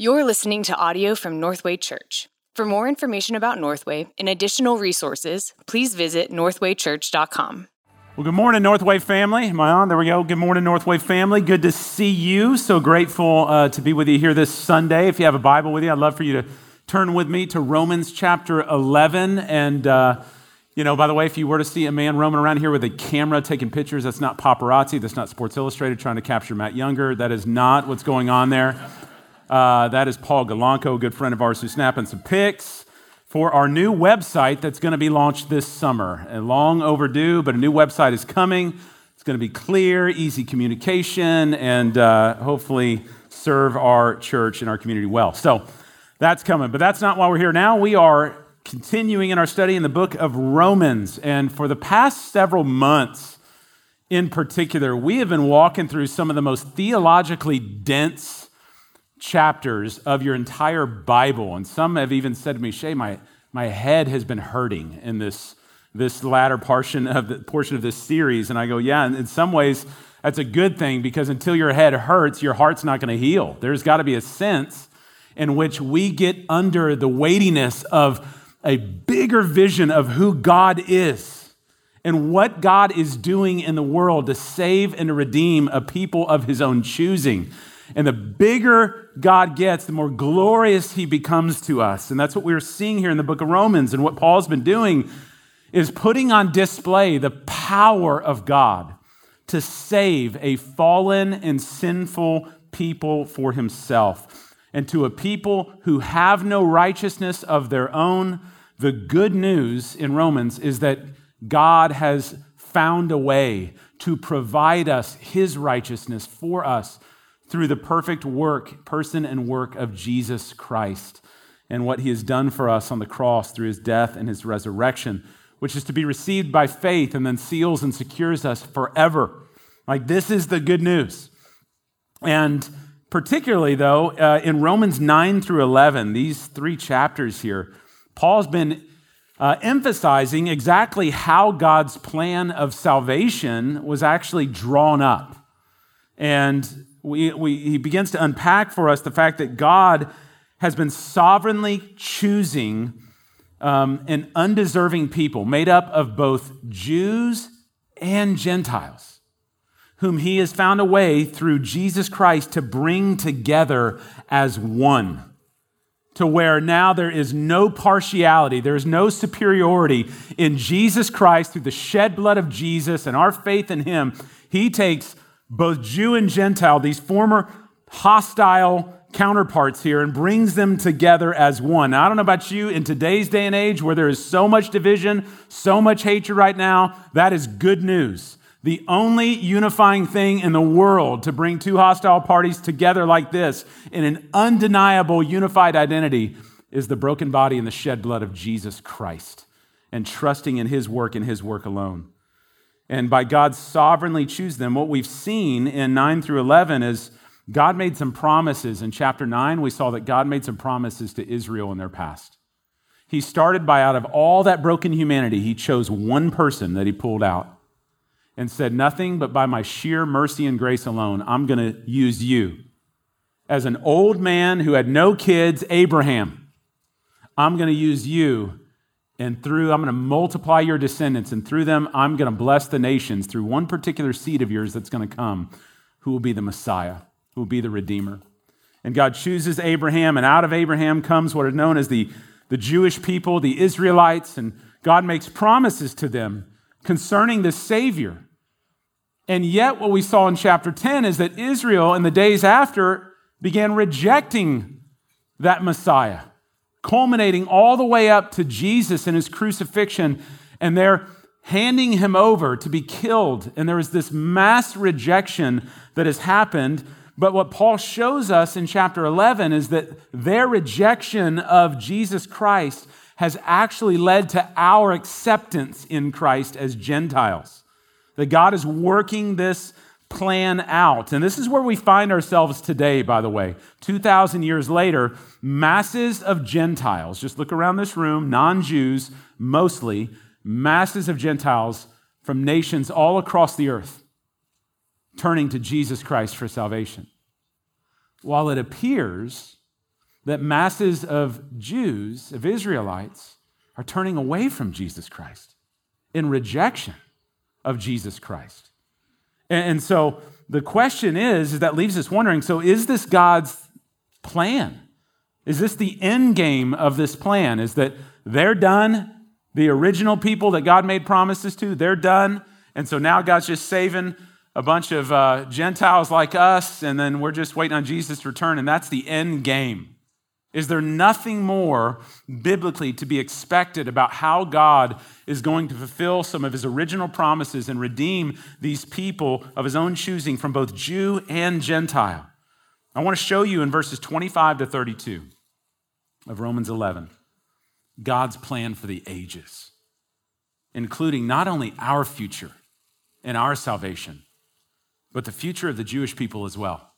You're listening to audio from Northway Church. For more information about Northway and additional resources, please visit northwaychurch.com. Well, good morning, Northway family. Am I on? There we go. Good morning, Northway family. Good to see you. So grateful uh, to be with you here this Sunday. If you have a Bible with you, I'd love for you to turn with me to Romans chapter 11. And, uh, you know, by the way, if you were to see a man roaming around here with a camera taking pictures, that's not paparazzi. That's not Sports Illustrated trying to capture Matt Younger. That is not what's going on there. Uh, that is Paul Galanco, a good friend of ours, who's snapping some pics for our new website that's going to be launched this summer. And long overdue, but a new website is coming. It's going to be clear, easy communication, and uh, hopefully serve our church and our community well. So that's coming. But that's not why we're here now. We are continuing in our study in the book of Romans. And for the past several months, in particular, we have been walking through some of the most theologically dense chapters of your entire Bible. And some have even said to me, Shay, my, my head has been hurting in this, this latter portion of, the, portion of this series. And I go, yeah, in some ways, that's a good thing because until your head hurts, your heart's not going to heal. There's got to be a sense in which we get under the weightiness of a bigger vision of who God is and what God is doing in the world to save and to redeem a people of his own choosing. And the bigger God gets, the more glorious he becomes to us. And that's what we're seeing here in the book of Romans. And what Paul's been doing is putting on display the power of God to save a fallen and sinful people for himself. And to a people who have no righteousness of their own, the good news in Romans is that God has found a way to provide us his righteousness for us through the perfect work, person, and work of Jesus Christ and what he has done for us on the cross through his death and his resurrection, which is to be received by faith and then seals and secures us forever. Like, this is the good news. And particularly, though, uh, in Romans 9 through 11, these three chapters here, Paul's been uh, emphasizing exactly how God's plan of salvation was actually drawn up. And we, we, he begins to unpack for us the fact that God has been sovereignly choosing um, an undeserving people made up of both Jews and Gentiles, whom he has found a way through Jesus Christ to bring together as one. To where now there is no partiality, there is no superiority in Jesus Christ through the shed blood of Jesus and our faith in him. He takes both Jew and Gentile, these former hostile counterparts here, and brings them together as one. Now, I don't know about you, in today's day and age where there is so much division, so much hatred right now, that is good news. The only unifying thing in the world to bring two hostile parties together like this in an undeniable unified identity is the broken body and the shed blood of Jesus Christ and trusting in his work and his work alone and by God sovereignly choose them. What we've seen in 9 through 11 is God made some promises. In chapter 9, we saw that God made some promises to Israel in their past. He started by out of all that broken humanity, he chose one person that he pulled out and said, Nothing but by my sheer mercy and grace alone, I'm going to use you. As an old man who had no kids, Abraham, I'm going to use you and through I'm going to multiply your descendants, and through them I'm going to bless the nations through one particular seed of yours that's going to come, who will be the Messiah, who will be the Redeemer. And God chooses Abraham, and out of Abraham comes what are known as the, the Jewish people, the Israelites, and God makes promises to them concerning the Savior. And yet, what we saw in chapter 10 is that Israel, in the days after, began rejecting that Messiah culminating all the way up to Jesus and his crucifixion. And they're handing him over to be killed. And there is this mass rejection that has happened. But what Paul shows us in chapter 11 is that their rejection of Jesus Christ has actually led to our acceptance in Christ as Gentiles. That God is working this plan out. And this is where we find ourselves today, by the way. 2,000 years later, masses of Gentiles, just look around this room, non Jews mostly, masses of Gentiles from nations all across the earth turning to Jesus Christ for salvation. While it appears that masses of Jews, of Israelites, are turning away from Jesus Christ in rejection of Jesus Christ. And, so the question is, is that leaves us wondering so is this God's plan? Is this the end game of this plan? Is that they're done? The original people that God made promises to, they're done. And so now God's just saving a bunch of uh, Gentiles like us, and then we're just waiting on Jesus return, and that's the end game. Is there nothing more biblically to be expected about how God is going to fulfill some of his original promises and redeem these people of his own choosing from both Jew and Gentile? I want to show you in verses 25 to 32 of Romans 11 God's plan for the ages, including not only our future and our salvation, but the future of the Jewish people as well,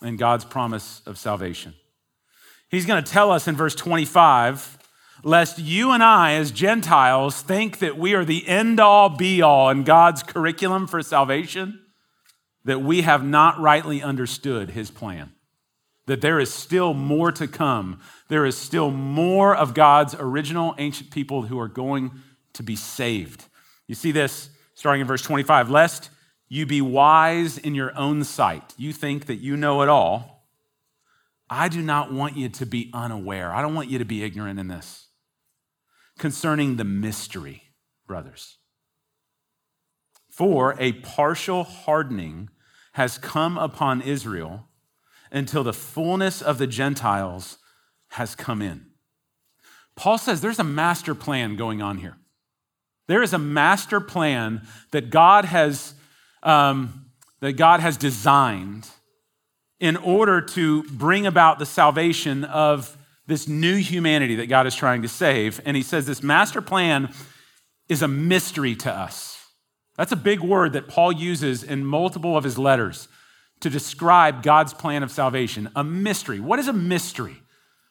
and God's promise of salvation. He's going to tell us in verse 25 lest you and I, as Gentiles, think that we are the end all be all in God's curriculum for salvation, that we have not rightly understood his plan, that there is still more to come. There is still more of God's original ancient people who are going to be saved. You see this starting in verse 25 lest you be wise in your own sight. You think that you know it all. I do not want you to be unaware. I don't want you to be ignorant in this concerning the mystery, brothers. For a partial hardening has come upon Israel until the fullness of the Gentiles has come in. Paul says there's a master plan going on here. There is a master plan that God has um, that God has designed in order to bring about the salvation of this new humanity that God is trying to save. And he says this master plan is a mystery to us. That's a big word that Paul uses in multiple of his letters to describe God's plan of salvation. A mystery. What is a mystery?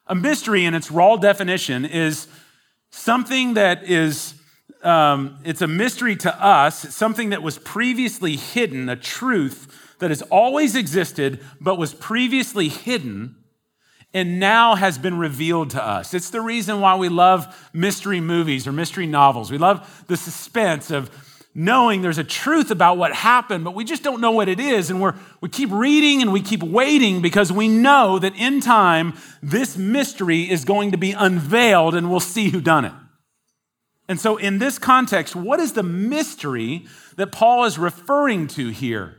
A mystery, in its raw definition, is something that is um, it's a mystery to us. It's something that was previously hidden, a truth that has always existed, but was previously hidden and now has been revealed to us. It's the reason why we love mystery movies or mystery novels. We love the suspense of knowing there's a truth about what happened, but we just don't know what it is. And we're, we keep reading and we keep waiting because we know that in time, this mystery is going to be unveiled and we'll see who done it. And so, in this context, what is the mystery that Paul is referring to here?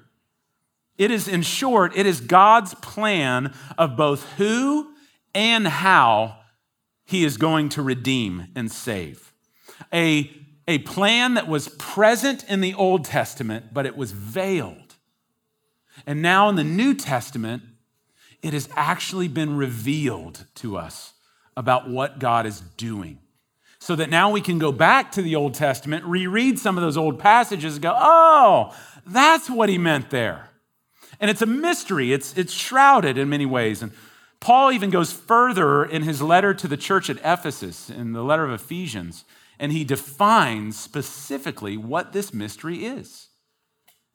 It is, in short, it is God's plan of both who and how he is going to redeem and save. A, a plan that was present in the Old Testament, but it was veiled. And now in the New Testament, it has actually been revealed to us about what God is doing so that now we can go back to the Old Testament, reread some of those old passages, and go, oh, that's what he meant there. And it's a mystery, it's, it's shrouded in many ways. And Paul even goes further in his letter to the church at Ephesus, in the letter of Ephesians, and he defines specifically what this mystery is.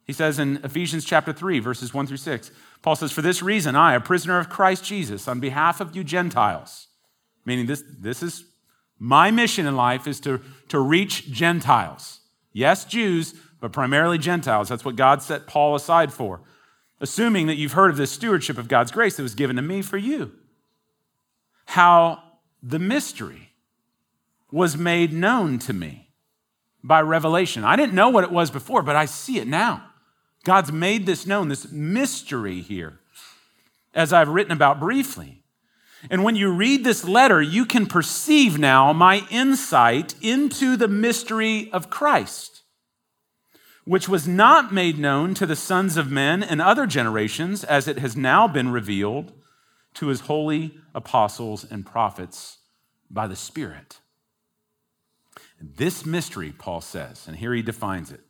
He says in Ephesians chapter 3, verses 1 through 6, Paul says, For this reason, I, a prisoner of Christ Jesus, on behalf of you Gentiles, meaning this, this is my mission in life is to, to reach Gentiles. Yes, Jews, but primarily Gentiles. That's what God set Paul aside for. Assuming that you've heard of this stewardship of God's grace that was given to me for you. How the mystery was made known to me by revelation. I didn't know what it was before, but I see it now. God's made this known, this mystery here, as I've written about briefly. And when you read this letter, you can perceive now my insight into the mystery of Christ, which was not made known to the sons of men in other generations, as it has now been revealed to his holy apostles and prophets by the Spirit. This mystery, Paul says, and here he defines it,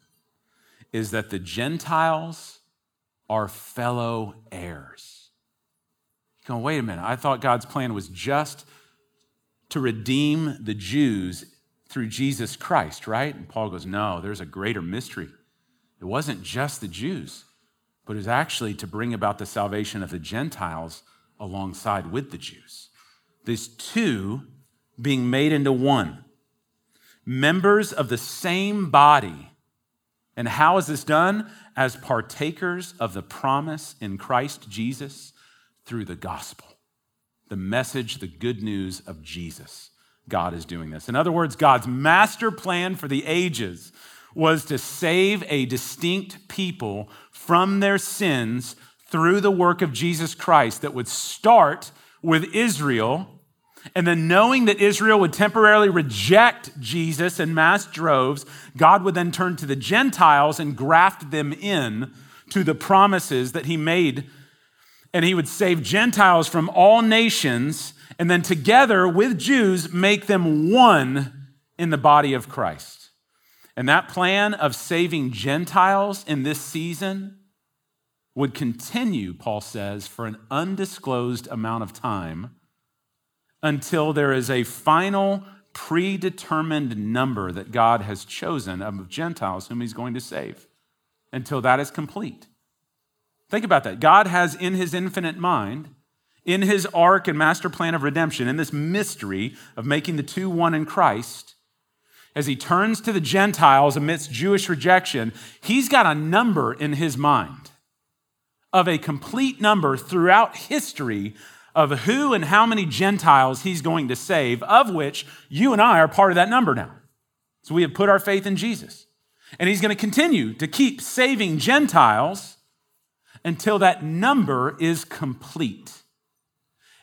is that the Gentiles are fellow heirs going, wait a minute, I thought God's plan was just to redeem the Jews through Jesus Christ, right? And Paul goes, no, there's a greater mystery. It wasn't just the Jews, but it was actually to bring about the salvation of the Gentiles alongside with the Jews. These two being made into one, members of the same body. And how is this done? As partakers of the promise in Christ Jesus through the gospel, the message, the good news of Jesus. God is doing this. In other words, God's master plan for the ages was to save a distinct people from their sins through the work of Jesus Christ that would start with Israel. And then, knowing that Israel would temporarily reject Jesus in mass droves, God would then turn to the Gentiles and graft them in to the promises that He made. And He would save Gentiles from all nations, and then together with Jews, make them one in the body of Christ. And that plan of saving Gentiles in this season would continue, Paul says, for an undisclosed amount of time until there is a final predetermined number that God has chosen of Gentiles whom he's going to save, until that is complete. Think about that. God has in his infinite mind, in his arc and master plan of redemption, in this mystery of making the two one in Christ, as he turns to the Gentiles amidst Jewish rejection, he's got a number in his mind of a complete number throughout history of who and how many Gentiles he's going to save, of which you and I are part of that number now. So we have put our faith in Jesus. And he's going to continue to keep saving Gentiles until that number is complete.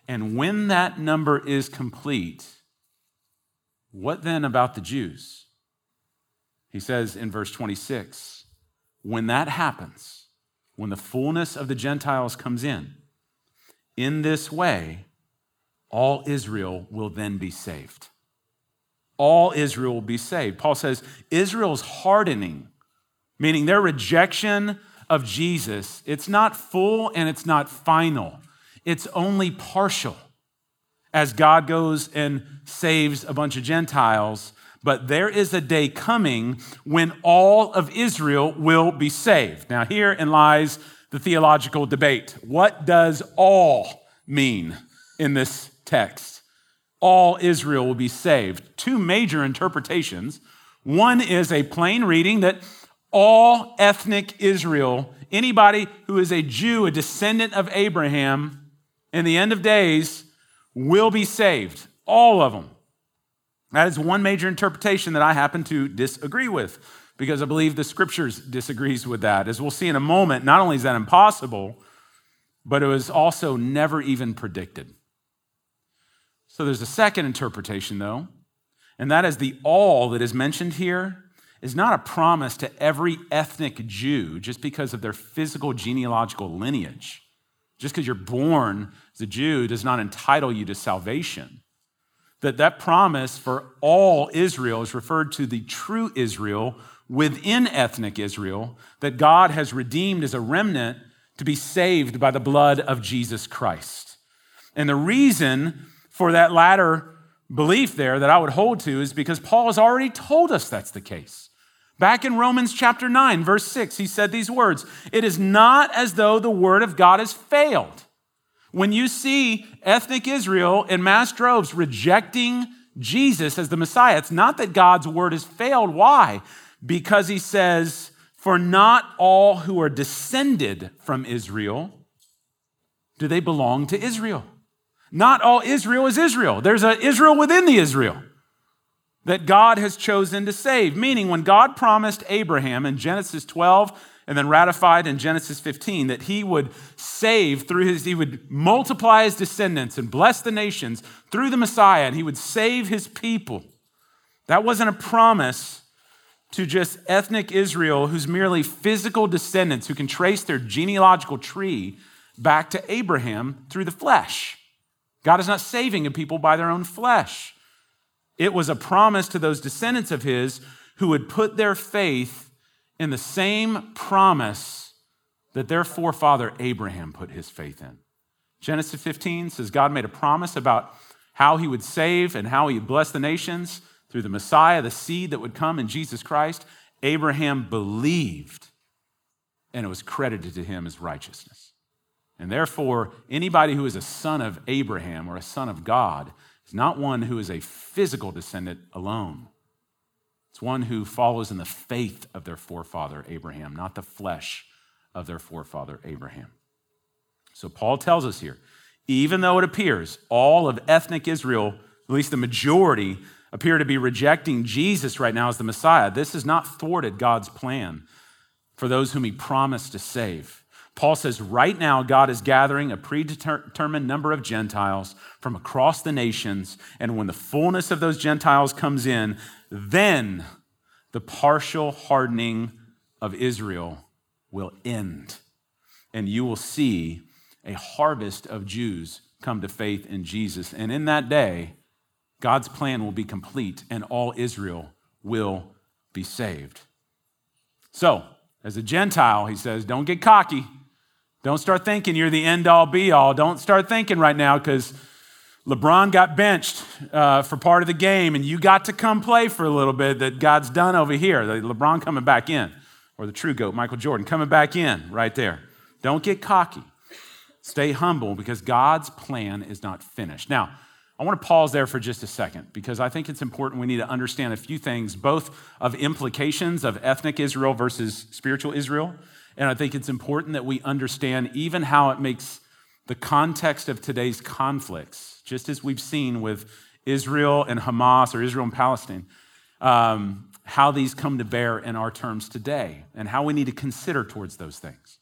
And when that number is complete, what then about the Jews? He says in verse 26 when that happens, when the fullness of the Gentiles comes in, in this way, all Israel will then be saved. All Israel will be saved. Paul says Israel's hardening, meaning their rejection of Jesus, it's not full and it's not final, it's only partial. As God goes and saves a bunch of Gentiles but there is a day coming when all of Israel will be saved. Now, herein lies the theological debate. What does all mean in this text? All Israel will be saved. Two major interpretations. One is a plain reading that all ethnic Israel, anybody who is a Jew, a descendant of Abraham, in the end of days, will be saved. All of them. That is one major interpretation that I happen to disagree with because I believe the scriptures disagrees with that. As we'll see in a moment, not only is that impossible, but it was also never even predicted. So there's a second interpretation, though, and that is the all that is mentioned here is not a promise to every ethnic Jew just because of their physical genealogical lineage. Just because you're born as a Jew does not entitle you to salvation that that promise for all Israel is referred to the true Israel within ethnic Israel that God has redeemed as a remnant to be saved by the blood of Jesus Christ. And the reason for that latter belief there that I would hold to is because Paul has already told us that's the case. Back in Romans chapter 9, verse 6, he said these words It is not as though the word of God has failed. When you see ethnic Israel in mass droves rejecting Jesus as the Messiah, it's not that God's word has failed. Why? Because he says, For not all who are descended from Israel do they belong to Israel. Not all Israel is Israel. There's an Israel within the Israel that God has chosen to save. Meaning, when God promised Abraham in Genesis 12 and then ratified in Genesis 15 that he would save through his, he would multiply his descendants and bless the nations through the Messiah, and he would save his people. That wasn't a promise to just ethnic Israel who's merely physical descendants who can trace their genealogical tree back to Abraham through the flesh. God is not saving a people by their own flesh. It was a promise to those descendants of his who would put their faith in the same promise that their forefather Abraham put his faith in. Genesis 15 says God made a promise about how he would save and how he would bless the nations through the Messiah, the seed that would come in Jesus Christ. Abraham believed, and it was credited to him as righteousness. And therefore, anybody who is a son of Abraham or a son of God is not one who is a physical descendant alone. It's one who follows in the faith of their forefather Abraham, not the flesh of their forefather Abraham. So Paul tells us here even though it appears all of ethnic Israel, at least the majority, appear to be rejecting Jesus right now as the Messiah, this has not thwarted God's plan for those whom he promised to save. Paul says, right now, God is gathering a predetermined number of Gentiles from across the nations. And when the fullness of those Gentiles comes in, then the partial hardening of Israel will end. And you will see a harvest of Jews come to faith in Jesus. And in that day, God's plan will be complete and all Israel will be saved. So, as a Gentile, he says, don't get cocky. Don't start thinking you're the end all be all. Don't start thinking right now because LeBron got benched uh, for part of the game and you got to come play for a little bit that God's done over here. LeBron coming back in, or the true GOAT, Michael Jordan, coming back in right there. Don't get cocky. Stay humble because God's plan is not finished. Now, I want to pause there for just a second because I think it's important we need to understand a few things, both of implications of ethnic Israel versus spiritual Israel and I think it's important that we understand even how it makes the context of today's conflicts, just as we've seen with Israel and Hamas or Israel and Palestine, um, how these come to bear in our terms today and how we need to consider towards those things.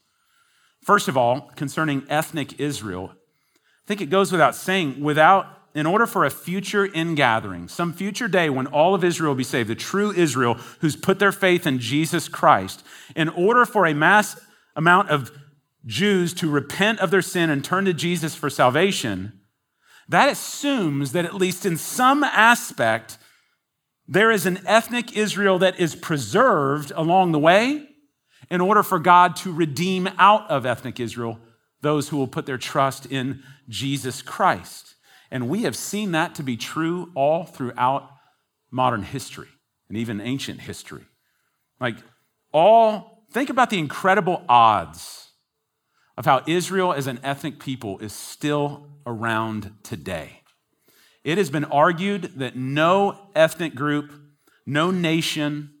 First of all, concerning ethnic Israel, I think it goes without saying, without in order for a future ingathering, some future day when all of Israel will be saved, the true Israel who's put their faith in Jesus Christ, in order for a mass amount of Jews to repent of their sin and turn to Jesus for salvation, that assumes that at least in some aspect, there is an ethnic Israel that is preserved along the way in order for God to redeem out of ethnic Israel those who will put their trust in Jesus Christ. And we have seen that to be true all throughout modern history and even ancient history. Like, all, think about the incredible odds of how Israel as an ethnic people is still around today. It has been argued that no ethnic group, no nation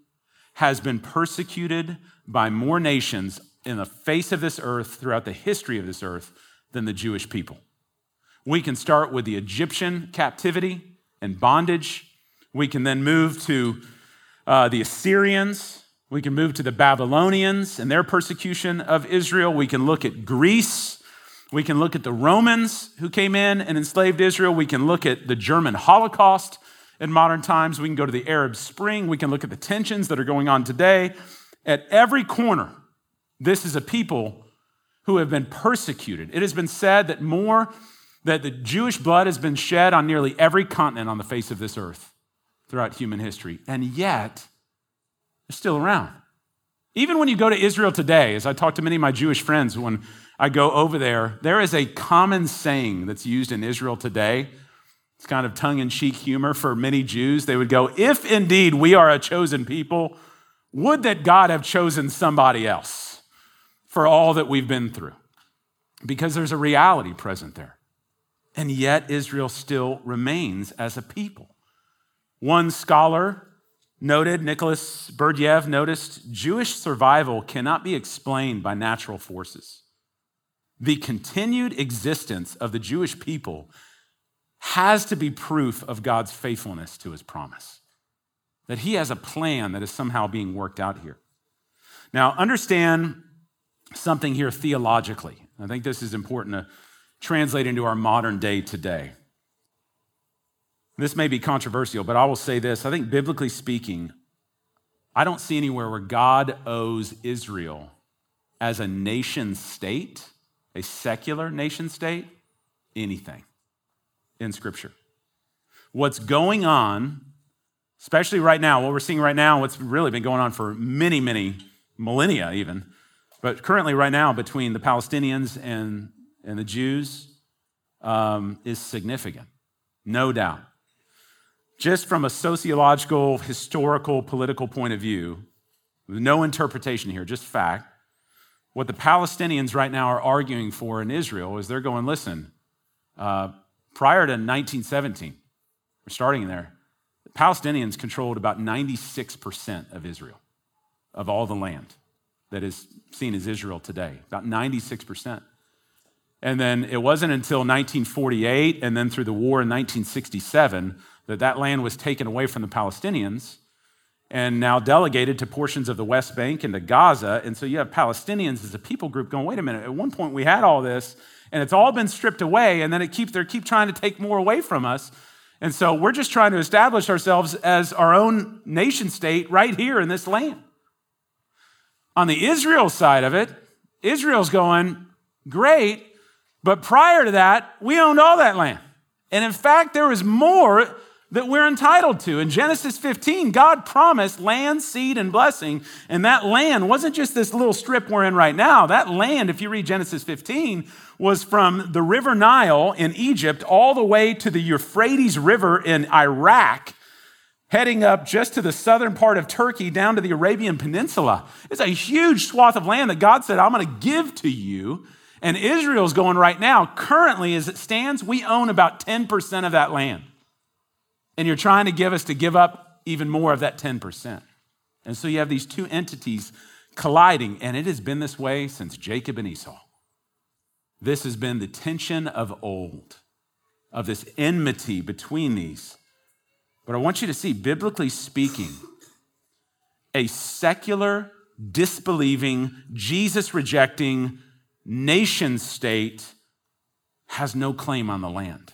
has been persecuted by more nations in the face of this earth throughout the history of this earth than the Jewish people. We can start with the Egyptian captivity and bondage. We can then move to uh, the Assyrians. We can move to the Babylonians and their persecution of Israel. We can look at Greece. We can look at the Romans who came in and enslaved Israel. We can look at the German Holocaust in modern times. We can go to the Arab Spring. We can look at the tensions that are going on today. At every corner, this is a people who have been persecuted. It has been said that more that the Jewish blood has been shed on nearly every continent on the face of this earth throughout human history, and yet they're still around. Even when you go to Israel today, as I talk to many of my Jewish friends when I go over there, there is a common saying that's used in Israel today. It's kind of tongue in cheek humor for many Jews. They would go, If indeed we are a chosen people, would that God have chosen somebody else for all that we've been through? Because there's a reality present there. And yet, Israel still remains as a people. One scholar noted, Nicholas Berdyaev noticed, Jewish survival cannot be explained by natural forces. The continued existence of the Jewish people has to be proof of God's faithfulness to his promise, that he has a plan that is somehow being worked out here. Now, understand something here theologically. I think this is important to translate into our modern day today. This may be controversial, but I will say this. I think biblically speaking, I don't see anywhere where God owes Israel as a nation state, a secular nation state, anything in Scripture. What's going on, especially right now, what we're seeing right now, what's really been going on for many, many millennia even, but currently right now between the Palestinians and and the Jews um, is significant, no doubt. Just from a sociological, historical, political point of view, no interpretation here, just fact, What the Palestinians right now are arguing for in Israel is they're going, listen, uh, prior to 1917, we're starting there, the Palestinians controlled about 96% of Israel, of all the land that is seen as Israel today, about 96%. And then it wasn't until 1948 and then through the war in 1967 that that land was taken away from the Palestinians and now delegated to portions of the West Bank and to Gaza. And so you have Palestinians as a people group going, wait a minute, at one point we had all this and it's all been stripped away and then it keeps, they keep trying to take more away from us. And so we're just trying to establish ourselves as our own nation state right here in this land. On the Israel side of it, Israel's going, great, but prior to that, we owned all that land. And in fact, there was more that we're entitled to. In Genesis 15, God promised land, seed, and blessing. And that land wasn't just this little strip we're in right now. That land, if you read Genesis 15, was from the River Nile in Egypt all the way to the Euphrates River in Iraq heading up just to the southern part of Turkey down to the Arabian Peninsula. It's a huge swath of land that God said, I'm going to give to you. And Israel's going right now, currently as it stands, we own about 10% of that land. And you're trying to give us to give up even more of that 10%. And so you have these two entities colliding, and it has been this way since Jacob and Esau. This has been the tension of old, of this enmity between these. But I want you to see, biblically speaking, a secular, disbelieving, Jesus rejecting nation state has no claim on the land.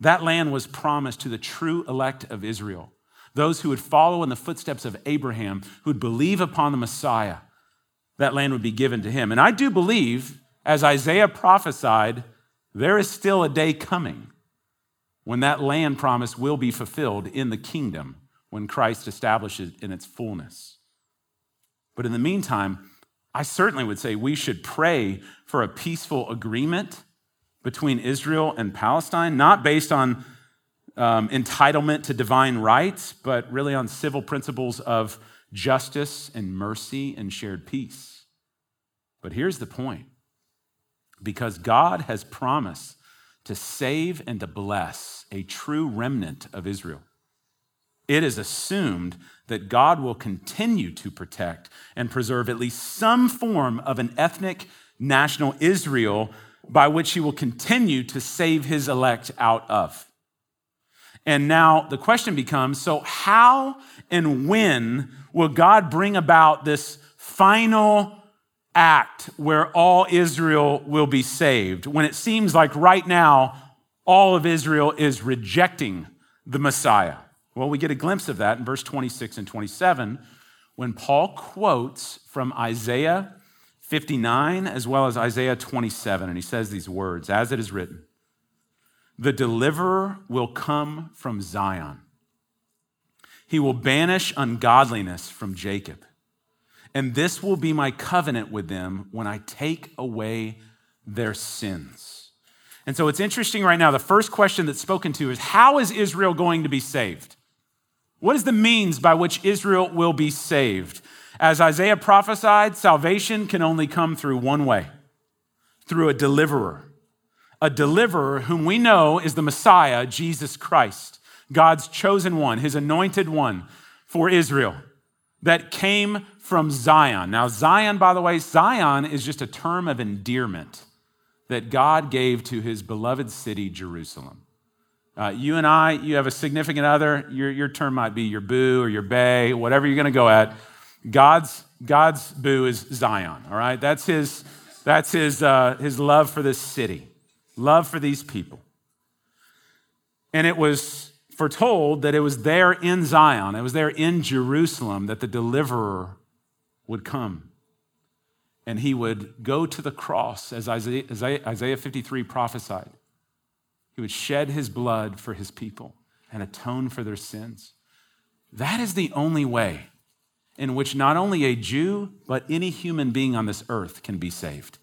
That land was promised to the true elect of Israel, those who would follow in the footsteps of Abraham, who would believe upon the Messiah. That land would be given to him. And I do believe, as Isaiah prophesied, there is still a day coming when that land promise will be fulfilled in the kingdom when Christ establishes it in its fullness. But in the meantime, I certainly would say we should pray for a peaceful agreement between Israel and Palestine, not based on um, entitlement to divine rights, but really on civil principles of justice and mercy and shared peace. But here's the point because God has promised to save and to bless a true remnant of Israel. It is assumed that God will continue to protect and preserve at least some form of an ethnic national Israel by which he will continue to save his elect out of. And now the question becomes so, how and when will God bring about this final act where all Israel will be saved when it seems like right now all of Israel is rejecting the Messiah. Well, we get a glimpse of that in verse 26 and 27 when Paul quotes from Isaiah 59 as well as Isaiah 27, and he says these words As it is written, the deliverer will come from Zion. He will banish ungodliness from Jacob and this will be my covenant with them when I take away their sins. And so it's interesting right now. The first question that's spoken to is how is Israel going to be saved? What is the means by which Israel will be saved? As Isaiah prophesied, salvation can only come through one way through a deliverer. A deliverer whom we know is the Messiah, Jesus Christ, God's chosen one, his anointed one for Israel that came from Zion. Now, Zion, by the way, Zion is just a term of endearment that God gave to his beloved city, Jerusalem. Uh, you and I, you have a significant other, your, your term might be your boo or your bay, whatever you're going to go at. God's, God's boo is Zion, all right? That's his, that's his, uh, his love for this city, love for these people. And it was foretold that it was there in Zion, it was there in Jerusalem that the deliverer would come. And he would go to the cross, as Isaiah, Isaiah 53 prophesied. He would shed his blood for his people and atone for their sins. That is the only way in which not only a Jew, but any human being on this earth can be saved,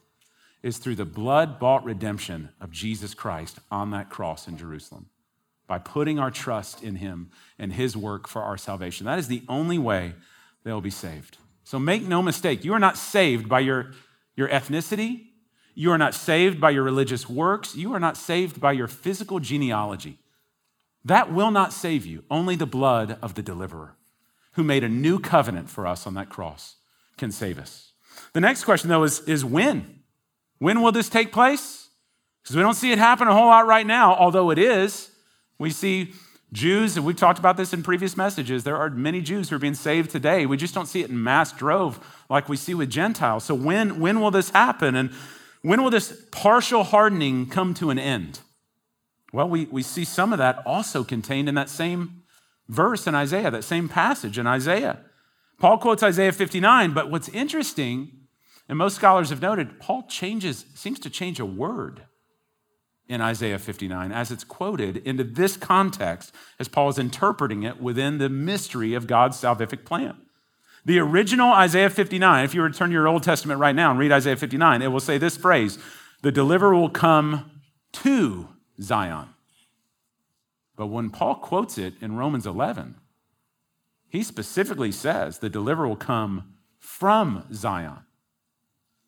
is through the blood bought redemption of Jesus Christ on that cross in Jerusalem by putting our trust in Him and His work for our salvation. That is the only way they'll be saved. So make no mistake, you are not saved by your, your ethnicity. You are not saved by your religious works. You are not saved by your physical genealogy. That will not save you. Only the blood of the deliverer, who made a new covenant for us on that cross, can save us. The next question, though, is, is when? When will this take place? Because we don't see it happen a whole lot right now, although it is. We see Jews, and we've talked about this in previous messages, there are many Jews who are being saved today. We just don't see it in mass drove like we see with Gentiles. So when, when will this happen? And when will this partial hardening come to an end? Well, we, we see some of that also contained in that same verse in Isaiah, that same passage in Isaiah. Paul quotes Isaiah 59, but what's interesting, and most scholars have noted, Paul changes, seems to change a word in Isaiah 59 as it's quoted into this context as Paul is interpreting it within the mystery of God's salvific plan. The original Isaiah 59, if you return to your Old Testament right now and read Isaiah 59, it will say this phrase The deliverer will come to Zion. But when Paul quotes it in Romans 11, he specifically says the deliverer will come from Zion.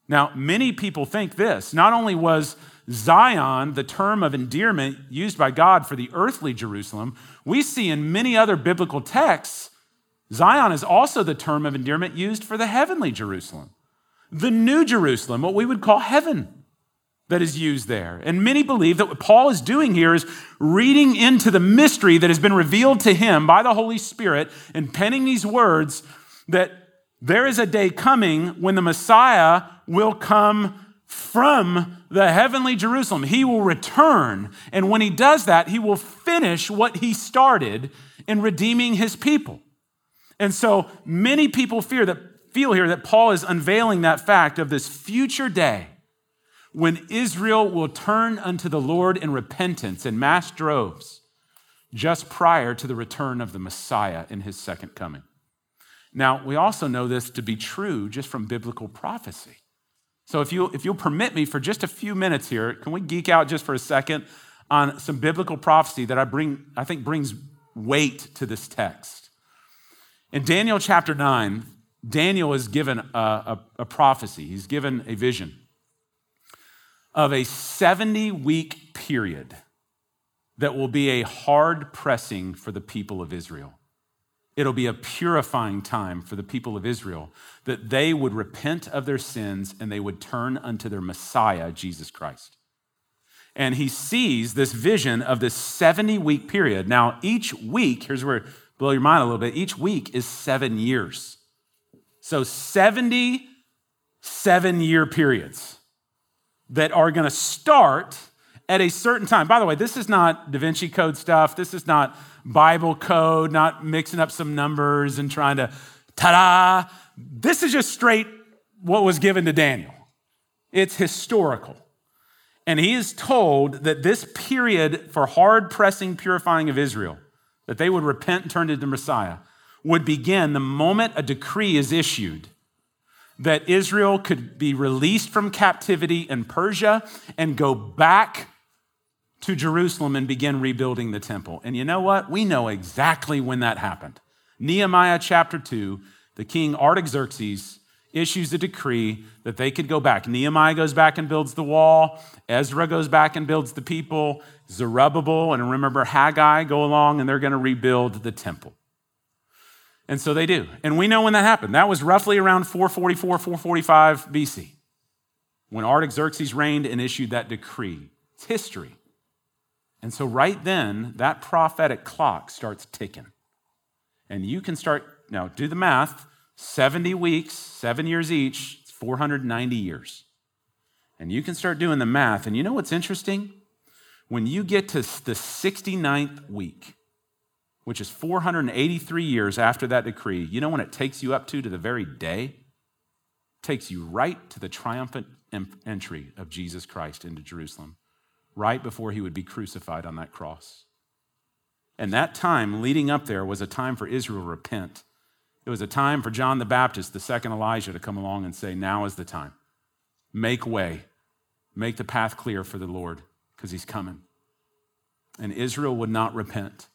Now, many people think this. Not only was Zion, the term of endearment used by God for the earthly Jerusalem, we see in many other biblical texts, Zion is also the term of endearment used for the heavenly Jerusalem, the new Jerusalem, what we would call heaven, that is used there. And many believe that what Paul is doing here is reading into the mystery that has been revealed to him by the Holy Spirit and penning these words that there is a day coming when the Messiah will come from the heavenly Jerusalem. He will return. And when he does that, he will finish what he started in redeeming his people. And so many people fear that, feel here that Paul is unveiling that fact of this future day when Israel will turn unto the Lord in repentance in mass droves just prior to the return of the Messiah in his second coming. Now, we also know this to be true just from biblical prophecy. So if you if you'll permit me for just a few minutes here, can we geek out just for a second on some biblical prophecy that I bring I think brings weight to this text. In Daniel chapter 9, Daniel is given a, a, a prophecy. He's given a vision of a 70 week period that will be a hard pressing for the people of Israel. It'll be a purifying time for the people of Israel that they would repent of their sins and they would turn unto their Messiah, Jesus Christ. And he sees this vision of this 70 week period. Now, each week, here's where blow your mind a little bit each week is seven years. So, 70 seven year periods that are going to start at a certain time. By the way, this is not Da Vinci Code stuff. This is not Bible code, not mixing up some numbers and trying to ta da. This is just straight what was given to Daniel. It's historical. And he is told that this period for hard pressing purifying of Israel, that they would repent and turn to the Messiah, would begin the moment a decree is issued that Israel could be released from captivity in Persia and go back to Jerusalem and begin rebuilding the temple. And you know what? We know exactly when that happened. Nehemiah chapter 2, the king Artaxerxes issues a decree that they could go back. Nehemiah goes back and builds the wall. Ezra goes back and builds the people. Zerubbabel and remember Haggai go along and they're going to rebuild the temple. And so they do. And we know when that happened. That was roughly around 444, 445 BC when Artaxerxes reigned and issued that decree. It's history. And so, right then, that prophetic clock starts ticking. And you can start, now do the math 70 weeks, seven years each, 490 years. And you can start doing the math. And you know what's interesting? When you get to the 69th week, which is 483 years after that decree, you know when it takes you up to, to the very day? It takes you right to the triumphant entry of Jesus Christ into Jerusalem right before he would be crucified on that cross. And that time leading up there was a time for Israel to repent. It was a time for John the Baptist, the second Elijah, to come along and say, Now is the time. Make way, make the path clear for the Lord, because he's coming. And Israel would not repent.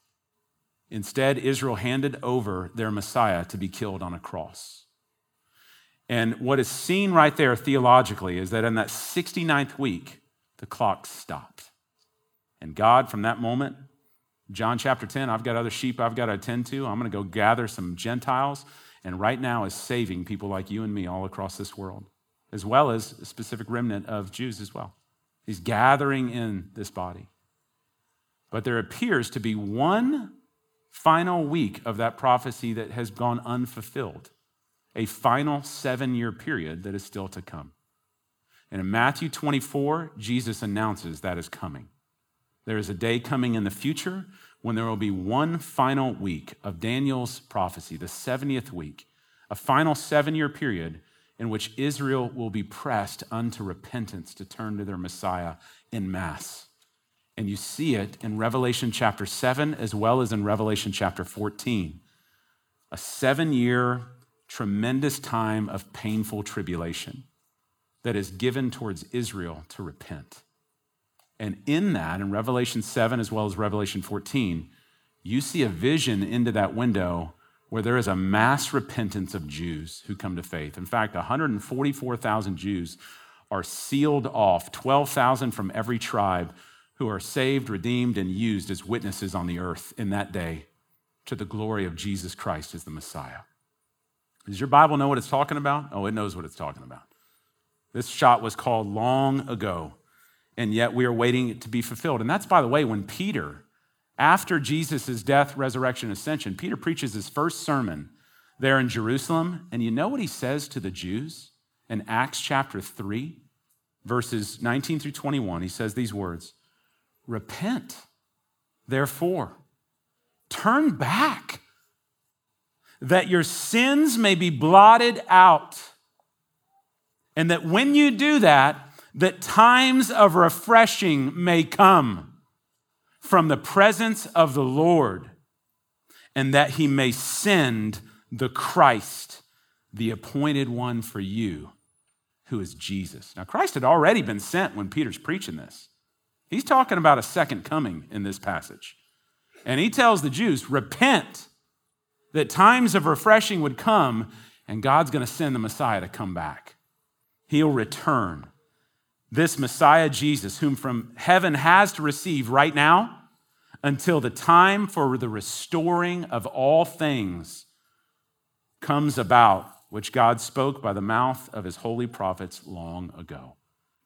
Instead, Israel handed over their Messiah to be killed on a cross. And what is seen right there theologically is that in that 69th week, the clock stopped. And God, from that moment, John chapter 10, I've got other sheep I've got to attend to. I'm going to go gather some Gentiles. And right now is saving people like you and me all across this world, as well as a specific remnant of Jews as well. He's gathering in this body. But there appears to be one final week of that prophecy that has gone unfulfilled, a final seven year period that is still to come. And in Matthew 24, Jesus announces that is coming. There is a day coming in the future when there will be one final week of Daniel's prophecy, the 70th week, a final seven year period in which Israel will be pressed unto repentance to turn to their Messiah in mass. And you see it in Revelation chapter 7 as well as in Revelation chapter 14. A seven year, tremendous time of painful tribulation that is given towards Israel to repent. And in that, in Revelation 7 as well as Revelation 14, you see a vision into that window where there is a mass repentance of Jews who come to faith. In fact, 144,000 Jews are sealed off, 12,000 from every tribe who are saved, redeemed, and used as witnesses on the earth in that day to the glory of Jesus Christ as the Messiah. Does your Bible know what it's talking about? Oh, it knows what it's talking about. This shot was called long ago, and yet we are waiting it to be fulfilled. And that's, by the way, when Peter, after Jesus' death, resurrection, ascension, Peter preaches his first sermon there in Jerusalem. And you know what he says to the Jews in Acts chapter 3, verses 19 through 21? He says these words Repent, therefore, turn back, that your sins may be blotted out. And that when you do that, that times of refreshing may come from the presence of the Lord, and that he may send the Christ, the appointed one for you, who is Jesus. Now, Christ had already been sent when Peter's preaching this. He's talking about a second coming in this passage. And he tells the Jews, repent, that times of refreshing would come, and God's going to send the Messiah to come back. He'll return. This Messiah Jesus, whom from heaven has to receive right now until the time for the restoring of all things comes about, which God spoke by the mouth of his holy prophets long ago.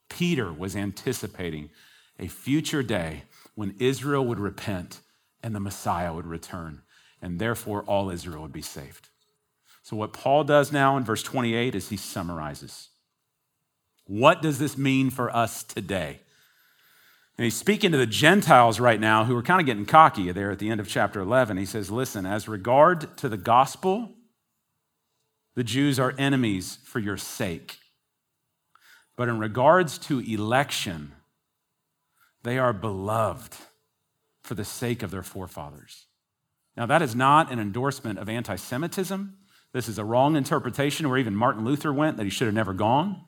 Peter was anticipating a future day when Israel would repent and the Messiah would return, and therefore all Israel would be saved. So, what Paul does now in verse 28 is he summarizes. What does this mean for us today? And he's speaking to the Gentiles right now who are kind of getting cocky there at the end of chapter 11. He says, Listen, as regard to the gospel, the Jews are enemies for your sake. But in regards to election, they are beloved for the sake of their forefathers. Now, that is not an endorsement of anti Semitism. This is a wrong interpretation where even Martin Luther went that he should have never gone.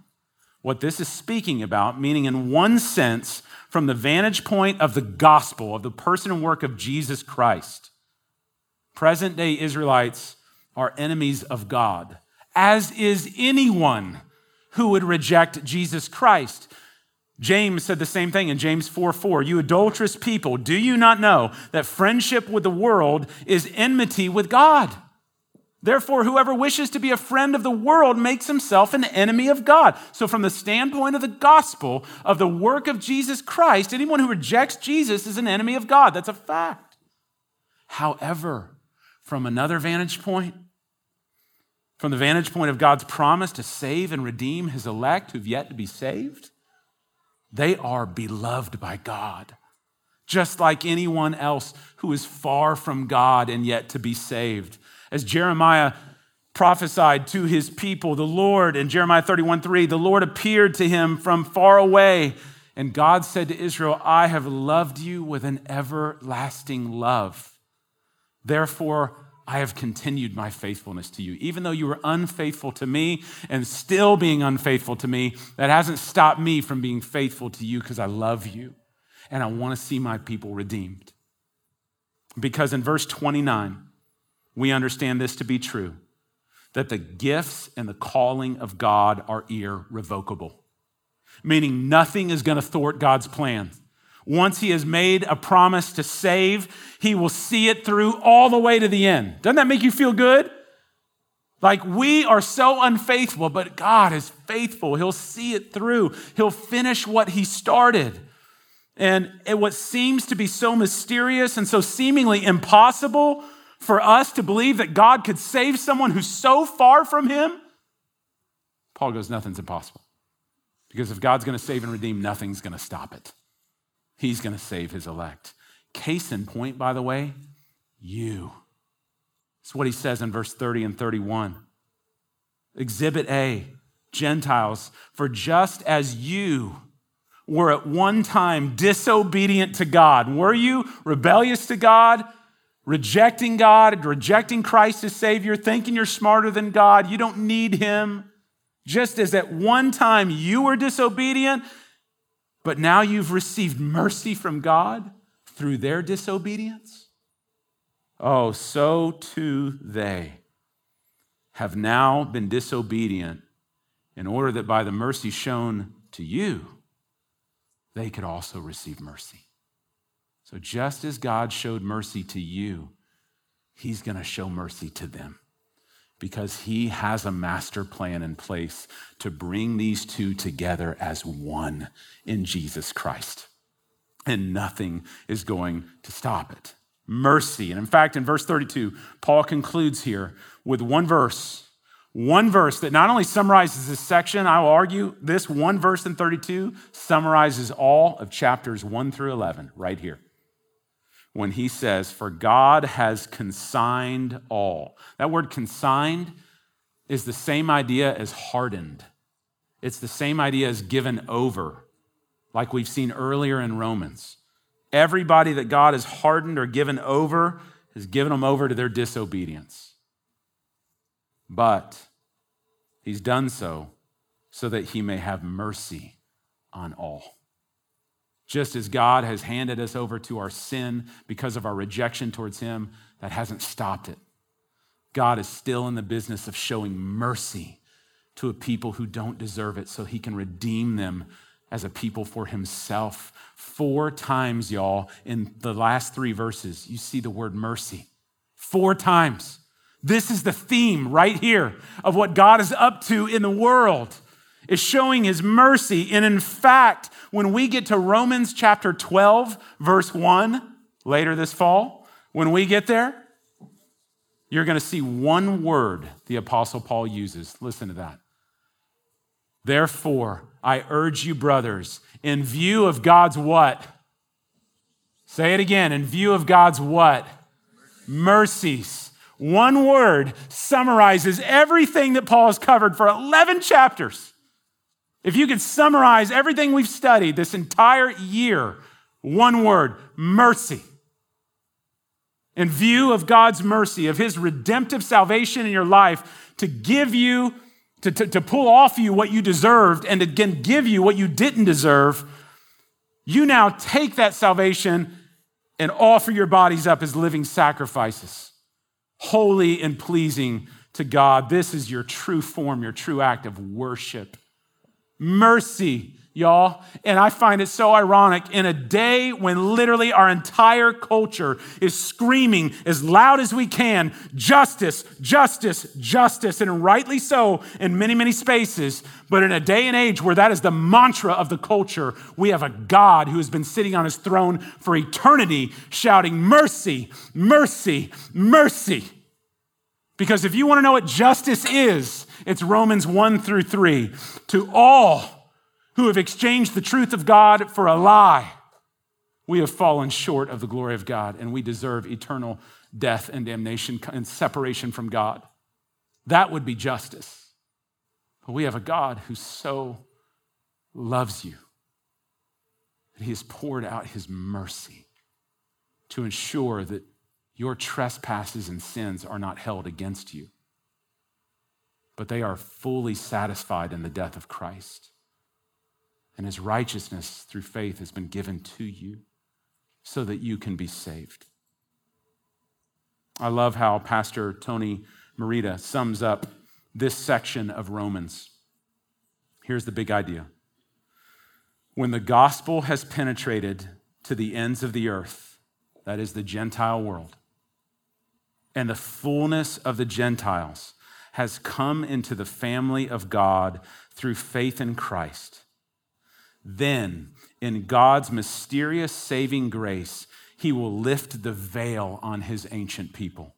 What this is speaking about, meaning in one sense, from the vantage point of the gospel, of the person and work of Jesus Christ, present day Israelites are enemies of God, as is anyone who would reject Jesus Christ. James said the same thing in James 4 4. You adulterous people, do you not know that friendship with the world is enmity with God? Therefore, whoever wishes to be a friend of the world makes himself an enemy of God. So, from the standpoint of the gospel, of the work of Jesus Christ, anyone who rejects Jesus is an enemy of God. That's a fact. However, from another vantage point, from the vantage point of God's promise to save and redeem his elect who've yet to be saved, they are beloved by God, just like anyone else who is far from God and yet to be saved. As Jeremiah prophesied to his people, the Lord, in Jeremiah 31 3, the Lord appeared to him from far away. And God said to Israel, I have loved you with an everlasting love. Therefore, I have continued my faithfulness to you. Even though you were unfaithful to me and still being unfaithful to me, that hasn't stopped me from being faithful to you because I love you and I want to see my people redeemed. Because in verse 29, we understand this to be true that the gifts and the calling of God are irrevocable, meaning nothing is going to thwart God's plan. Once he has made a promise to save, he will see it through all the way to the end. Doesn't that make you feel good? Like we are so unfaithful, but God is faithful. He'll see it through, He'll finish what He started. And what seems to be so mysterious and so seemingly impossible for us to believe that God could save someone who's so far from Him, Paul goes, nothing's impossible. Because if God's going to save and redeem, nothing's going to stop it. He's going to save His elect. Case in point, by the way, you. It's what he says in verse 30 and 31. Exhibit A Gentiles, for just as you were at one time disobedient to God, were you rebellious to God, rejecting God, rejecting Christ as Savior, thinking you're smarter than God, you don't need Him? Just as at one time you were disobedient, but now you've received mercy from God through their disobedience? Oh, so too they have now been disobedient in order that by the mercy shown to you, they could also receive mercy. So just as God showed mercy to you, He's going to show mercy to them because He has a master plan in place to bring these two together as one in Jesus Christ. And nothing is going to stop it mercy. And in fact, in verse 32, Paul concludes here with one verse, one verse that not only summarizes this section, I will argue this one verse in 32 summarizes all of chapters 1 through 11 right here. When he says, For God has consigned all. That word consigned is the same idea as hardened. It's the same idea as given over, like we've seen earlier in Romans. Everybody that God has hardened or given over has given them over to their disobedience. But he's done so so that he may have mercy on all. Just as God has handed us over to our sin because of our rejection towards him, that hasn't stopped it. God is still in the business of showing mercy to a people who don't deserve it so he can redeem them as a people for himself. Four times, y'all, in the last three verses, you see the word mercy. Four times. This is the theme right here of what God is up to in the world, is showing his mercy. And in fact, when we get to Romans chapter 12, verse 1, later this fall, when we get there, you're going to see one word the Apostle Paul uses. Listen to that. Therefore, I urge you, brothers, in view of God's what? Say it again. In view of God's what? Mercies. One word summarizes everything that Paul has covered for 11 chapters. If you could summarize everything we've studied this entire year, one word mercy. In view of God's mercy, of his redemptive salvation in your life, to give you to, to, to pull off you what you deserved and again give you what you didn't deserve, you now take that salvation and offer your bodies up as living sacrifices, holy and pleasing to God. This is your true form, your true act of worship. Mercy y'all. And I find it so ironic in a day when literally our entire culture is screaming as loud as we can justice, justice, justice, and rightly so in many, many spaces. But in a day and age where that is the mantra of the culture, we have a God who has been sitting on his throne for eternity shouting, Mercy, mercy, mercy. Because if you want to know what justice is, it's Romans 1 through 3. To all who have exchanged the truth of God for a lie. We have fallen short of the glory of God and we deserve eternal death and damnation and separation from God. That would be justice. But we have a God who so loves you that he has poured out his mercy to ensure that your trespasses and sins are not held against you, but they are fully satisfied in the death of Christ and his righteousness through faith has been given to you so that you can be saved. I love how Pastor Tony Merida sums up this section of Romans. Here's the big idea when the gospel has penetrated to the ends of the earth, that is the Gentile world, and the fullness of the Gentiles has come into the family of God through faith in Christ, then in God's mysterious saving grace, he will lift the veil on his ancient people.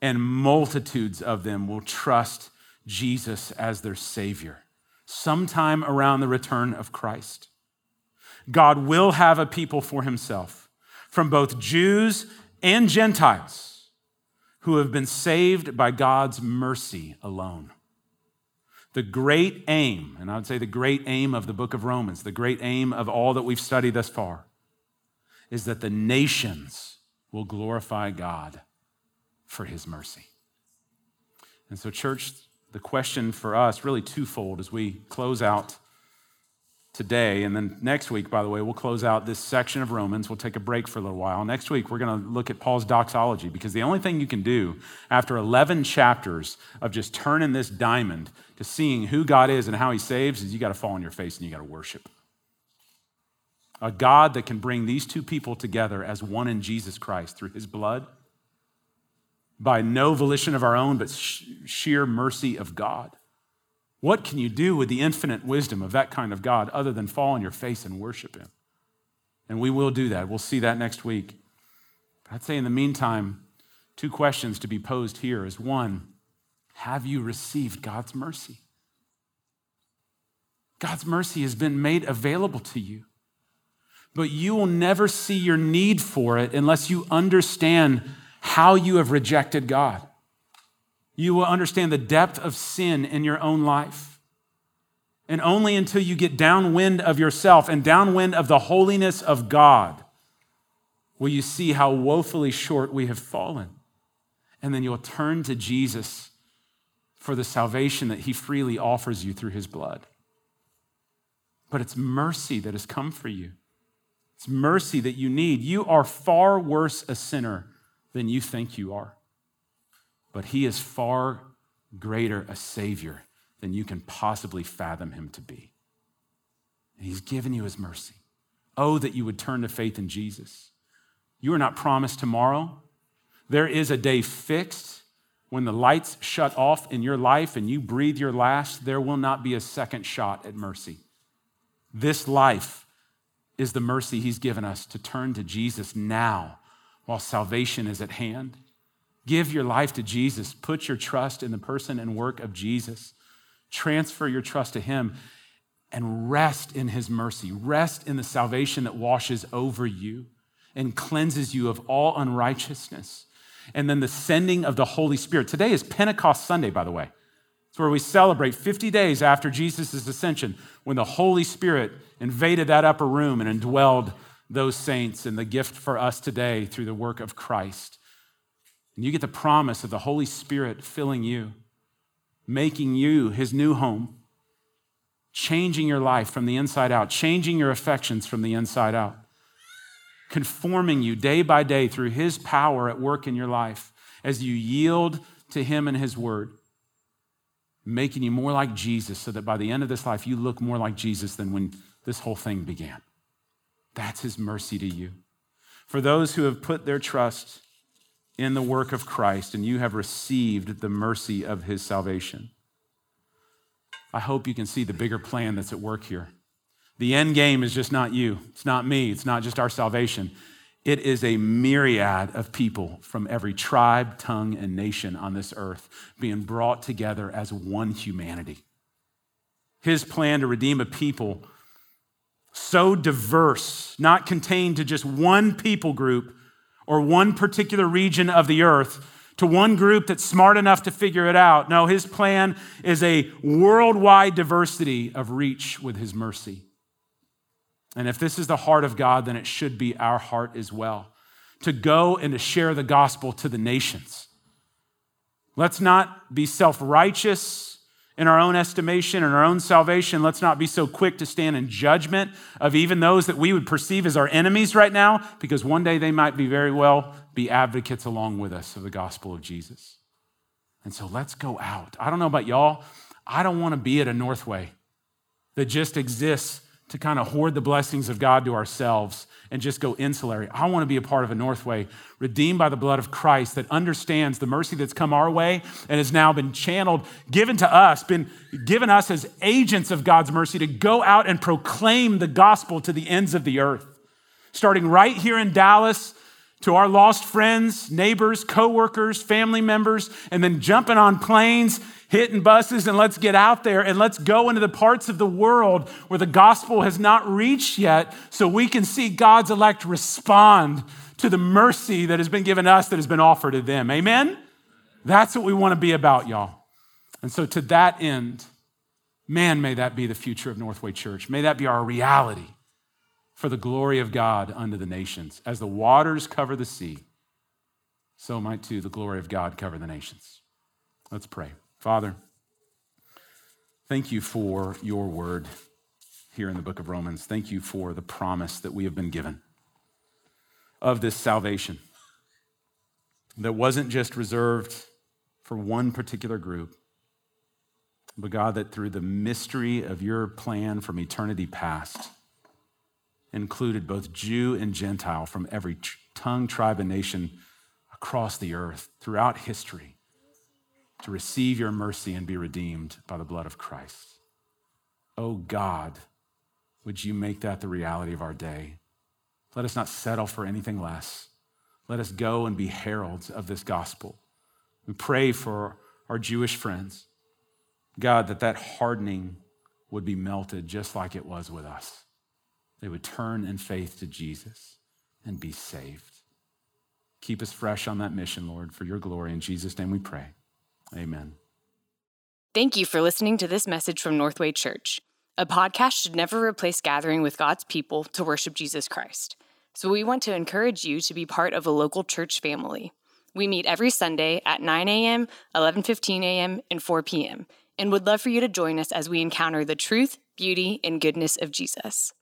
And multitudes of them will trust Jesus as their Savior sometime around the return of Christ. God will have a people for himself from both Jews and Gentiles who have been saved by God's mercy alone. The great aim, and I would say the great aim of the book of Romans, the great aim of all that we've studied thus far, is that the nations will glorify God for his mercy. And so, church, the question for us really twofold as we close out today. And then next week, by the way, we'll close out this section of Romans. We'll take a break for a little while. Next week, we're going to look at Paul's doxology because the only thing you can do after 11 chapters of just turning this diamond to seeing who God is and how he saves is you got to fall on your face and you got to worship. A God that can bring these two people together as one in Jesus Christ through his blood by no volition of our own, but sheer mercy of God. What can you do with the infinite wisdom of that kind of God other than fall on your face and worship Him? And we will do that. We'll see that next week. But I'd say in the meantime, two questions to be posed here is one, have you received God's mercy? God's mercy has been made available to you. But you will never see your need for it unless you understand how you have rejected God. You will understand the depth of sin in your own life. And only until you get downwind of yourself and downwind of the holiness of God will you see how woefully short we have fallen. And then you'll turn to Jesus for the salvation that he freely offers you through his blood. But it's mercy that has come for you. It's mercy that you need. You are far worse a sinner than you think you are but he is far greater a Savior than you can possibly fathom him to be. And he's given you his mercy. Oh, that you would turn to faith in Jesus. You are not promised tomorrow. There is a day fixed when the lights shut off in your life and you breathe your last, there will not be a second shot at mercy. This life is the mercy he's given us to turn to Jesus now while salvation is at hand. Give your life to Jesus. Put your trust in the person and work of Jesus. Transfer your trust to Him and rest in His mercy. Rest in the salvation that washes over you and cleanses you of all unrighteousness. And then the sending of the Holy Spirit. Today is Pentecost Sunday, by the way. It's where we celebrate 50 days after Jesus' ascension when the Holy Spirit invaded that upper room and indwelled those saints and the gift for us today through the work of Christ. And you get the promise of the Holy Spirit filling you, making you his new home, changing your life from the inside out, changing your affections from the inside out, conforming you day by day through his power at work in your life as you yield to him and his word, making you more like Jesus so that by the end of this life you look more like Jesus than when this whole thing began. That's his mercy to you. For those who have put their trust in the work of Christ and you have received the mercy of his salvation. I hope you can see the bigger plan that's at work here. The end game is just not you, it's not me, it's not just our salvation. It is a myriad of people from every tribe, tongue, and nation on this earth being brought together as one humanity. His plan to redeem a people so diverse, not contained to just one people group, or one particular region of the earth to one group that's smart enough to figure it out. No, his plan is a worldwide diversity of reach with his mercy. And if this is the heart of God, then it should be our heart as well to go and to share the gospel to the nations. Let's not be self righteous in our own estimation and our own salvation. Let's not be so quick to stand in judgment of even those that we would perceive as our enemies right now, because one day they might be very well be advocates along with us of the gospel of Jesus. And so let's go out. I don't know about y'all. I don't want to be at a Northway that just exists to kind of hoard the blessings of God to ourselves and just go insulary. I want to be a part of a Northway redeemed by the blood of Christ that understands the mercy that's come our way and has now been channeled, given to us, been given us as agents of God's mercy to go out and proclaim the gospel to the ends of the earth. Starting right here in Dallas, to our lost friends, neighbors, coworkers, family members, and then jumping on planes, hitting buses, and let's get out there and let's go into the parts of the world where the gospel has not reached yet so we can see God's elect respond to the mercy that has been given us that has been offered to them. Amen? That's what we want to be about, y'all. And so, to that end, man, may that be the future of Northway Church. May that be our reality for the glory of God unto the nations. As the waters cover the sea, so might too the glory of God cover the nations. Let's pray. Father, thank you for your word here in the book of Romans. Thank you for the promise that we have been given of this salvation that wasn't just reserved for one particular group, but God, that through the mystery of your plan from eternity past, included both Jew and Gentile from every tongue, tribe, and nation across the earth throughout history to receive your mercy and be redeemed by the blood of Christ. Oh God, would you make that the reality of our day? Let us not settle for anything less. Let us go and be heralds of this gospel. We pray for our Jewish friends. God, that that hardening would be melted just like it was with us they would turn in faith to Jesus and be saved. Keep us fresh on that mission, Lord, for your glory. In Jesus' name we pray. Amen. Thank you for listening to this message from Northway Church. A podcast should never replace gathering with God's people to worship Jesus Christ. So we want to encourage you to be part of a local church family. We meet every Sunday at 9 a.m., 11:15 a.m., and 4 p.m. and would love for you to join us as we encounter the truth, beauty, and goodness of Jesus.